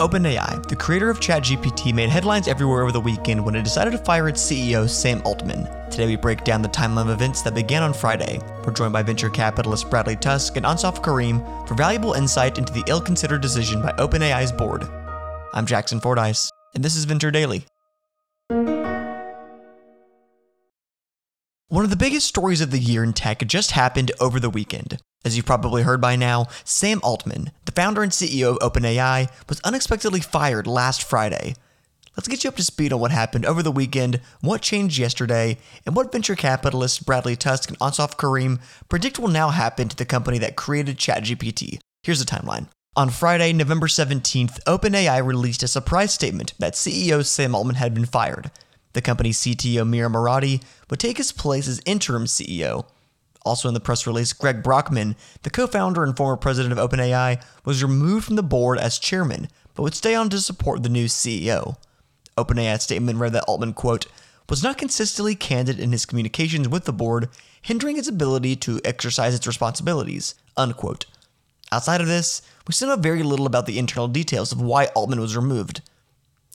OpenAI, the creator of ChatGPT, made headlines everywhere over the weekend when it decided to fire its CEO, Sam Altman. Today, we break down the timeline of events that began on Friday. We're joined by venture capitalist Bradley Tusk and Ansaf Kareem for valuable insight into the ill considered decision by OpenAI's board. I'm Jackson Fordyce, and this is Venture Daily. One of the biggest stories of the year in tech just happened over the weekend. As you've probably heard by now, Sam Altman, the founder and CEO of OpenAI, was unexpectedly fired last Friday. Let's get you up to speed on what happened over the weekend, what changed yesterday, and what venture capitalists Bradley Tusk and Ansaf Kareem predict will now happen to the company that created ChatGPT. Here's the timeline. On Friday, November 17th, OpenAI released a surprise statement that CEO Sam Altman had been fired. The company's CTO Mira Murati would take his place as interim CEO. Also in the press release, Greg Brockman, the co founder and former president of OpenAI, was removed from the board as chairman, but would stay on to support the new CEO. OpenAI's statement read that Altman, quote, was not consistently candid in his communications with the board, hindering its ability to exercise its responsibilities, unquote. Outside of this, we still know very little about the internal details of why Altman was removed.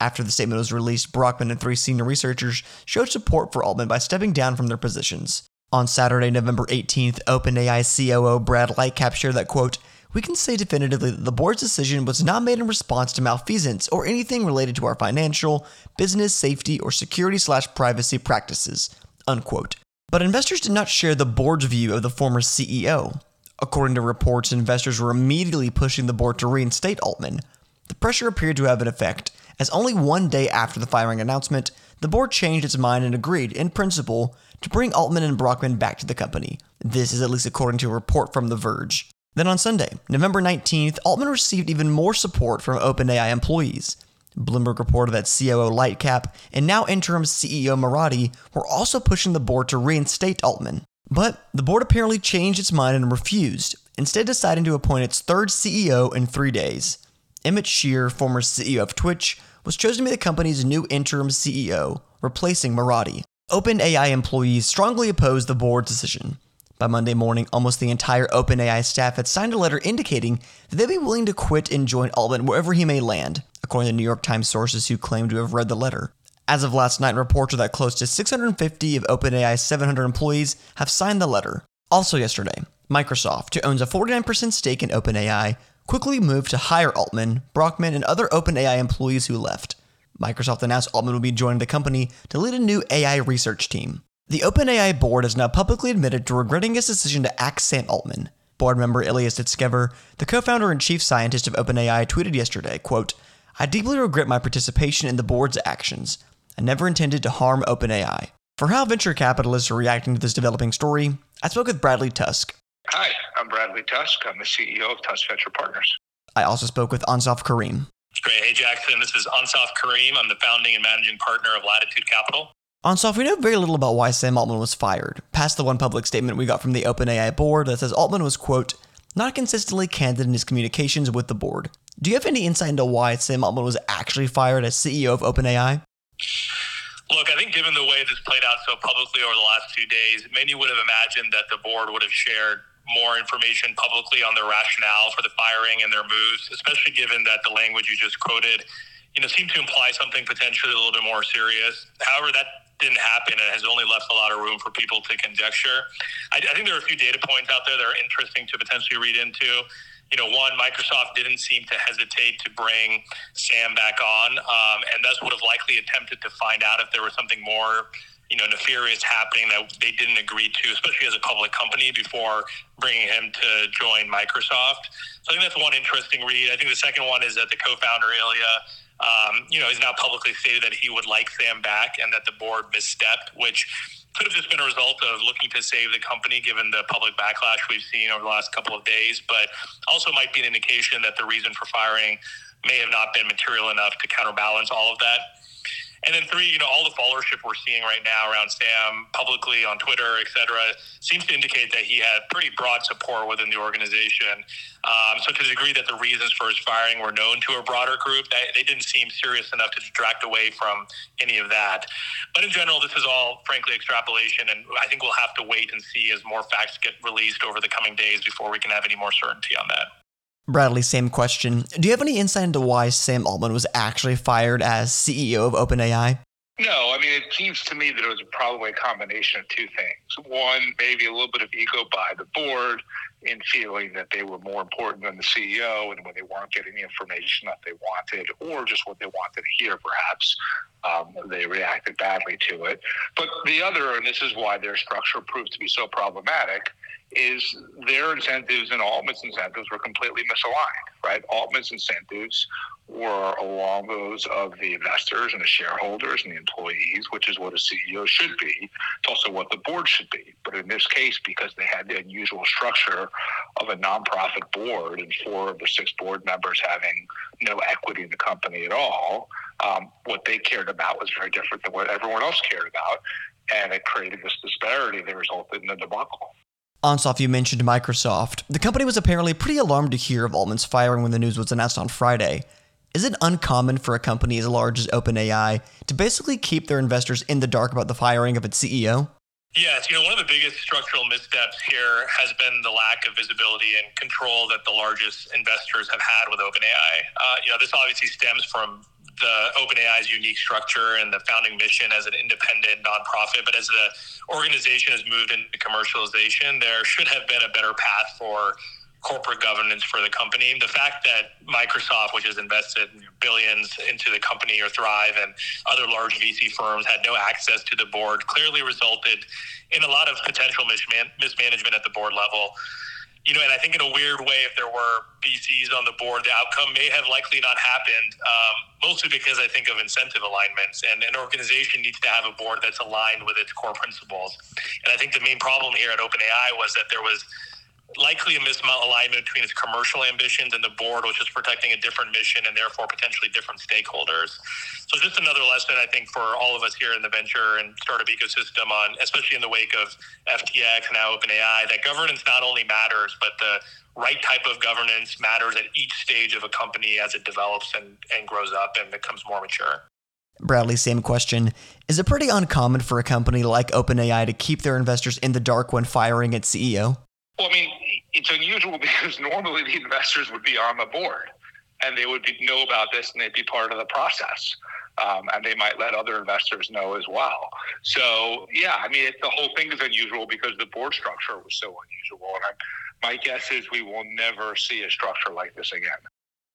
After the statement was released, Brockman and three senior researchers showed support for Altman by stepping down from their positions. On Saturday, November 18th, OpenAI COO Brad Lightcap shared that, quote, we can say definitively that the board's decision was not made in response to malfeasance or anything related to our financial, business, safety, or security slash privacy practices, unquote. But investors did not share the board's view of the former CEO. According to reports, investors were immediately pushing the board to reinstate Altman. The pressure appeared to have an effect, as only one day after the firing announcement, the board changed its mind and agreed, in principle, to bring Altman and Brockman back to the company. This is at least according to a report from The Verge. Then on Sunday, November 19th, Altman received even more support from OpenAI employees. Bloomberg reported that COO Lightcap and now interim CEO Murati were also pushing the board to reinstate Altman. But the board apparently changed its mind and refused, instead deciding to appoint its third CEO in three days. Emmett Shear, former CEO of Twitch, was chosen to be the company's new interim CEO, replacing Murati. OpenAI employees strongly opposed the board's decision. By Monday morning, almost the entire OpenAI staff had signed a letter indicating that they'd be willing to quit and join Altman wherever he may land, according to New York Times sources who claim to have read the letter. As of last night, reports are that close to 650 of OpenAI's 700 employees have signed the letter. Also yesterday, Microsoft, who owns a 49% stake in OpenAI, quickly moved to hire Altman, Brockman, and other OpenAI employees who left. Microsoft announced Altman would be joining the company to lead a new AI research team. The OpenAI board has now publicly admitted to regretting its decision to axe Sam Altman. Board member Ilya Sutskever, the co-founder and chief scientist of OpenAI, tweeted yesterday, quote, I deeply regret my participation in the board's actions. I never intended to harm OpenAI. For how venture capitalists are reacting to this developing story, I spoke with Bradley Tusk. Hi, I'm Bradley Tusk. I'm the CEO of Tusk Venture Partners. I also spoke with Ansaf Kareem. Great. Hey, Jackson. This is Ansaf Kareem. I'm the founding and managing partner of Latitude Capital. Ansaf, we know very little about why Sam Altman was fired, past the one public statement we got from the OpenAI board that says Altman was, quote, not consistently candid in his communications with the board. Do you have any insight into why Sam Altman was actually fired as CEO of OpenAI? Look, I think given the way this played out so publicly over the last two days, many would have imagined that the board would have shared more information publicly on their rationale for the firing and their moves, especially given that the language you just quoted, you know, seemed to imply something potentially a little bit more serious. However, that didn't happen and has only left a lot of room for people to conjecture. I, I think there are a few data points out there that are interesting to potentially read into. You know, one, Microsoft didn't seem to hesitate to bring Sam back on, um, and thus would have likely attempted to find out if there was something more you know, nefarious happening that they didn't agree to, especially as a public company, before bringing him to join Microsoft. So I think that's one interesting read. I think the second one is that the co-founder Ilya, um, you know, has now publicly stated that he would like Sam back and that the board misstepped, which could have just been a result of looking to save the company given the public backlash we've seen over the last couple of days, but also might be an indication that the reason for firing may have not been material enough to counterbalance all of that. And then three, you know, all the followership we're seeing right now around Sam publicly on Twitter, et cetera, seems to indicate that he had pretty broad support within the organization. Um, so to the degree that the reasons for his firing were known to a broader group, they, they didn't seem serious enough to detract away from any of that. But in general, this is all frankly extrapolation, and I think we'll have to wait and see as more facts get released over the coming days before we can have any more certainty on that. Bradley, same question. Do you have any insight into why Sam Altman was actually fired as CEO of OpenAI? No, I mean, it seems to me that it was probably a combination of two things. One, maybe a little bit of ego by the board in feeling that they were more important than the CEO and when they weren't getting the information that they wanted or just what they wanted to hear, perhaps, um, they reacted badly to it. But the other, and this is why their structure proved to be so problematic, is their incentives and Altman's incentives were completely misaligned, right? Altman's incentives were along those of the investors and the shareholders and the employees, which is what a CEO should be. It's also what the board should be. But in this case, because they had the unusual structure of a nonprofit board and four of the six board members having no equity in the company at all, um, what they cared about was very different than what everyone else cared about. And it created this disparity that resulted in the debacle. Ansaf, you mentioned Microsoft. The company was apparently pretty alarmed to hear of Altman's firing when the news was announced on Friday. Is it uncommon for a company as large as OpenAI to basically keep their investors in the dark about the firing of its CEO? Yes, you know, one of the biggest structural missteps here has been the lack of visibility and control that the largest investors have had with OpenAI. Uh, you know, this obviously stems from the OpenAI's unique structure and the founding mission as an independent nonprofit. But as the organization has moved into commercialization, there should have been a better path for corporate governance for the company. The fact that Microsoft, which has invested billions into the company or Thrive and other large VC firms had no access to the board clearly resulted in a lot of potential mismanagement at the board level you know, and I think in a weird way, if there were VCs on the board, the outcome may have likely not happened, um, mostly because I think of incentive alignments. And an organization needs to have a board that's aligned with its core principles. And I think the main problem here at OpenAI was that there was likely a misalignment between its commercial ambitions and the board, which is protecting a different mission and therefore potentially different stakeholders. So just another lesson, I think, for all of us here in the venture and startup ecosystem on, especially in the wake of FTX and now OpenAI, that governance not only matters, but the right type of governance matters at each stage of a company as it develops and, and grows up and becomes more mature. Bradley, same question. Is it pretty uncommon for a company like OpenAI to keep their investors in the dark when firing its CEO? Well, I mean, it's unusual because normally the investors would be on the board and they would be, know about this and they'd be part of the process. Um, and they might let other investors know as well. So, yeah, I mean, it, the whole thing is unusual because the board structure was so unusual. And I'm, my guess is we will never see a structure like this again.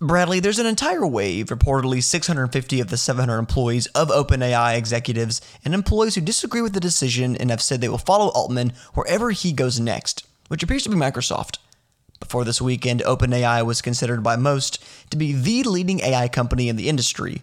Bradley, there's an entire wave, reportedly 650 of the 700 employees of OpenAI executives and employees who disagree with the decision and have said they will follow Altman wherever he goes next which appears to be Microsoft. Before this weekend, OpenAI was considered by most to be the leading AI company in the industry.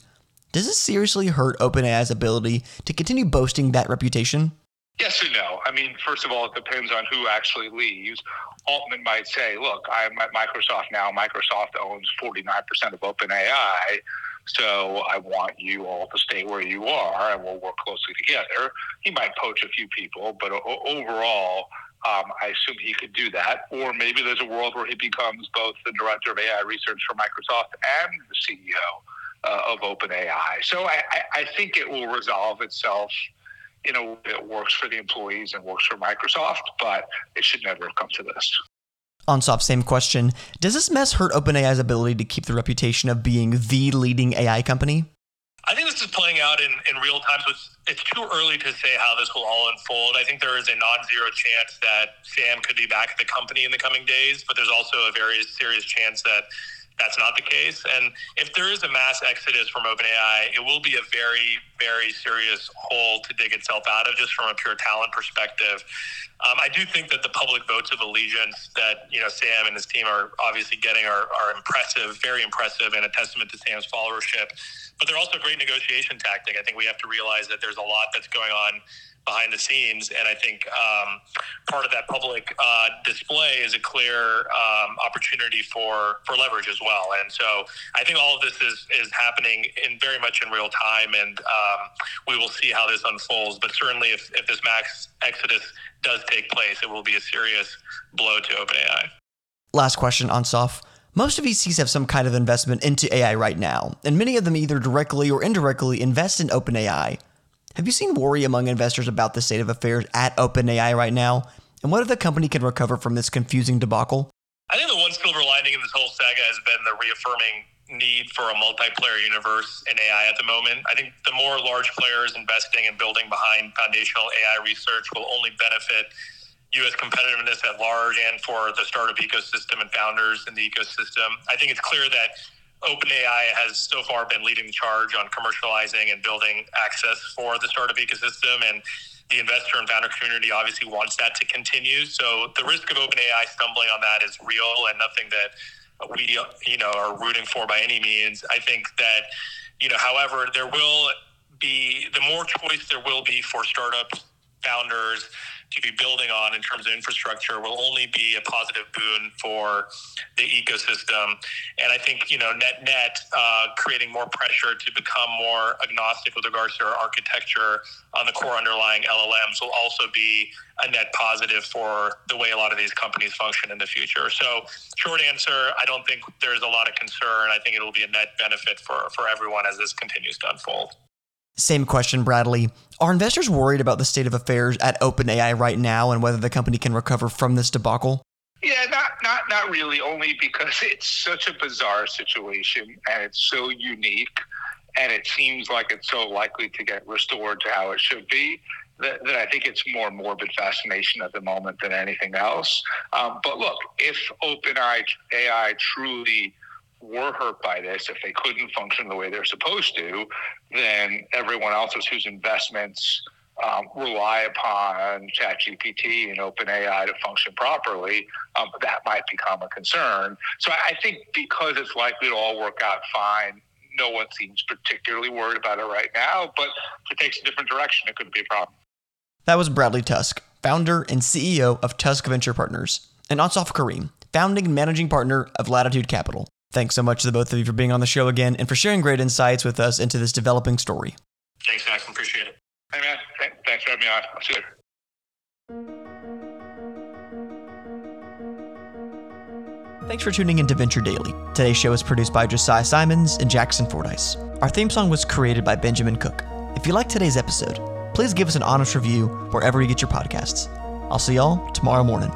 Does this seriously hurt OpenAI's ability to continue boasting that reputation? Yes and no. I mean, first of all, it depends on who actually leaves. Altman might say, look, I'm at Microsoft now. Microsoft owns 49% of OpenAI. So I want you all to stay where you are and we'll work closely together. He might poach a few people, but overall, um, I assume he could do that. Or maybe there's a world where he becomes both the director of AI research for Microsoft and the CEO uh, of OpenAI. So I, I, think it will resolve itself in a way that works for the employees and works for Microsoft, but it should never have come to this. Ansaf, same question. Does this mess hurt OpenAI's ability to keep the reputation of being the leading AI company? I think this is playing out in, in real time. So it's, it's too early to say how this will all unfold. I think there is a non zero chance that Sam could be back at the company in the coming days, but there's also a very serious chance that that's not the case. And if there is a mass exodus from OpenAI, it will be a very, very serious hole to dig itself out of just from a pure talent perspective. Um, I do think that the public votes of allegiance that you know Sam and his team are obviously getting are, are impressive, very impressive, and a testament to Sam's followership but they're also a great negotiation tactic. I think we have to realize that there's a lot that's going on behind the scenes. And I think um, part of that public uh, display is a clear um, opportunity for, for leverage as well. And so I think all of this is, is happening in very much in real time, and um, we will see how this unfolds. But certainly, if, if this max exodus does take place, it will be a serious blow to OpenAI. Last question Ansaf. Most of VCs have some kind of investment into AI right now, and many of them either directly or indirectly invest in OpenAI. Have you seen worry among investors about the state of affairs at OpenAI right now, and what if the company can recover from this confusing debacle? I think the one silver lining in this whole saga has been the reaffirming need for a multiplayer universe in AI at the moment. I think the more large players investing and building behind foundational AI research will only benefit U.S. competitiveness at large and for the startup ecosystem and founders in the ecosystem. I think it's clear that OpenAI has so far been leading the charge on commercializing and building access for the startup ecosystem and the investor and founder community obviously wants that to continue. So the risk of OpenAI stumbling on that is real and nothing that we you know are rooting for by any means. I think that you know, however, there will be the more choice there will be for startups, founders to be building on in terms of infrastructure will only be a positive boon for the ecosystem. And I think, you know, net net, uh, creating more pressure to become more agnostic with regards to our architecture on the core underlying LLMs will also be a net positive for the way a lot of these companies function in the future. So, short answer, I don't think there's a lot of concern. I think it will be a net benefit for, for everyone as this continues to unfold. Same question, Bradley. Are investors worried about the state of affairs at OpenAI right now and whether the company can recover from this debacle? Yeah, not not not really. Only because it's such a bizarre situation and it's so unique, and it seems like it's so likely to get restored to how it should be. That, that I think it's more morbid fascination at the moment than anything else. Um, but look, if OpenAI AI truly were hurt by this, if they couldn't function the way they're supposed to, then everyone else's whose investments um, rely upon ChatGPT and OpenAI to function properly, um, that might become a concern. So I think because it's likely to all work out fine, no one seems particularly worried about it right now. But if it takes a different direction, it could be a problem. That was Bradley Tusk, founder and CEO of Tusk Venture Partners, and Ansaf Kareem, founding and managing partner of Latitude Capital. Thanks so much to the both of you for being on the show again and for sharing great insights with us into this developing story. Thanks, Max. Appreciate it. Hey, man. Thanks for having me on. I'll see you later. Thanks for tuning in to Venture Daily. Today's show is produced by Josiah Simons and Jackson Fordyce. Our theme song was created by Benjamin Cook. If you liked today's episode, please give us an honest review wherever you get your podcasts. I'll see y'all tomorrow morning.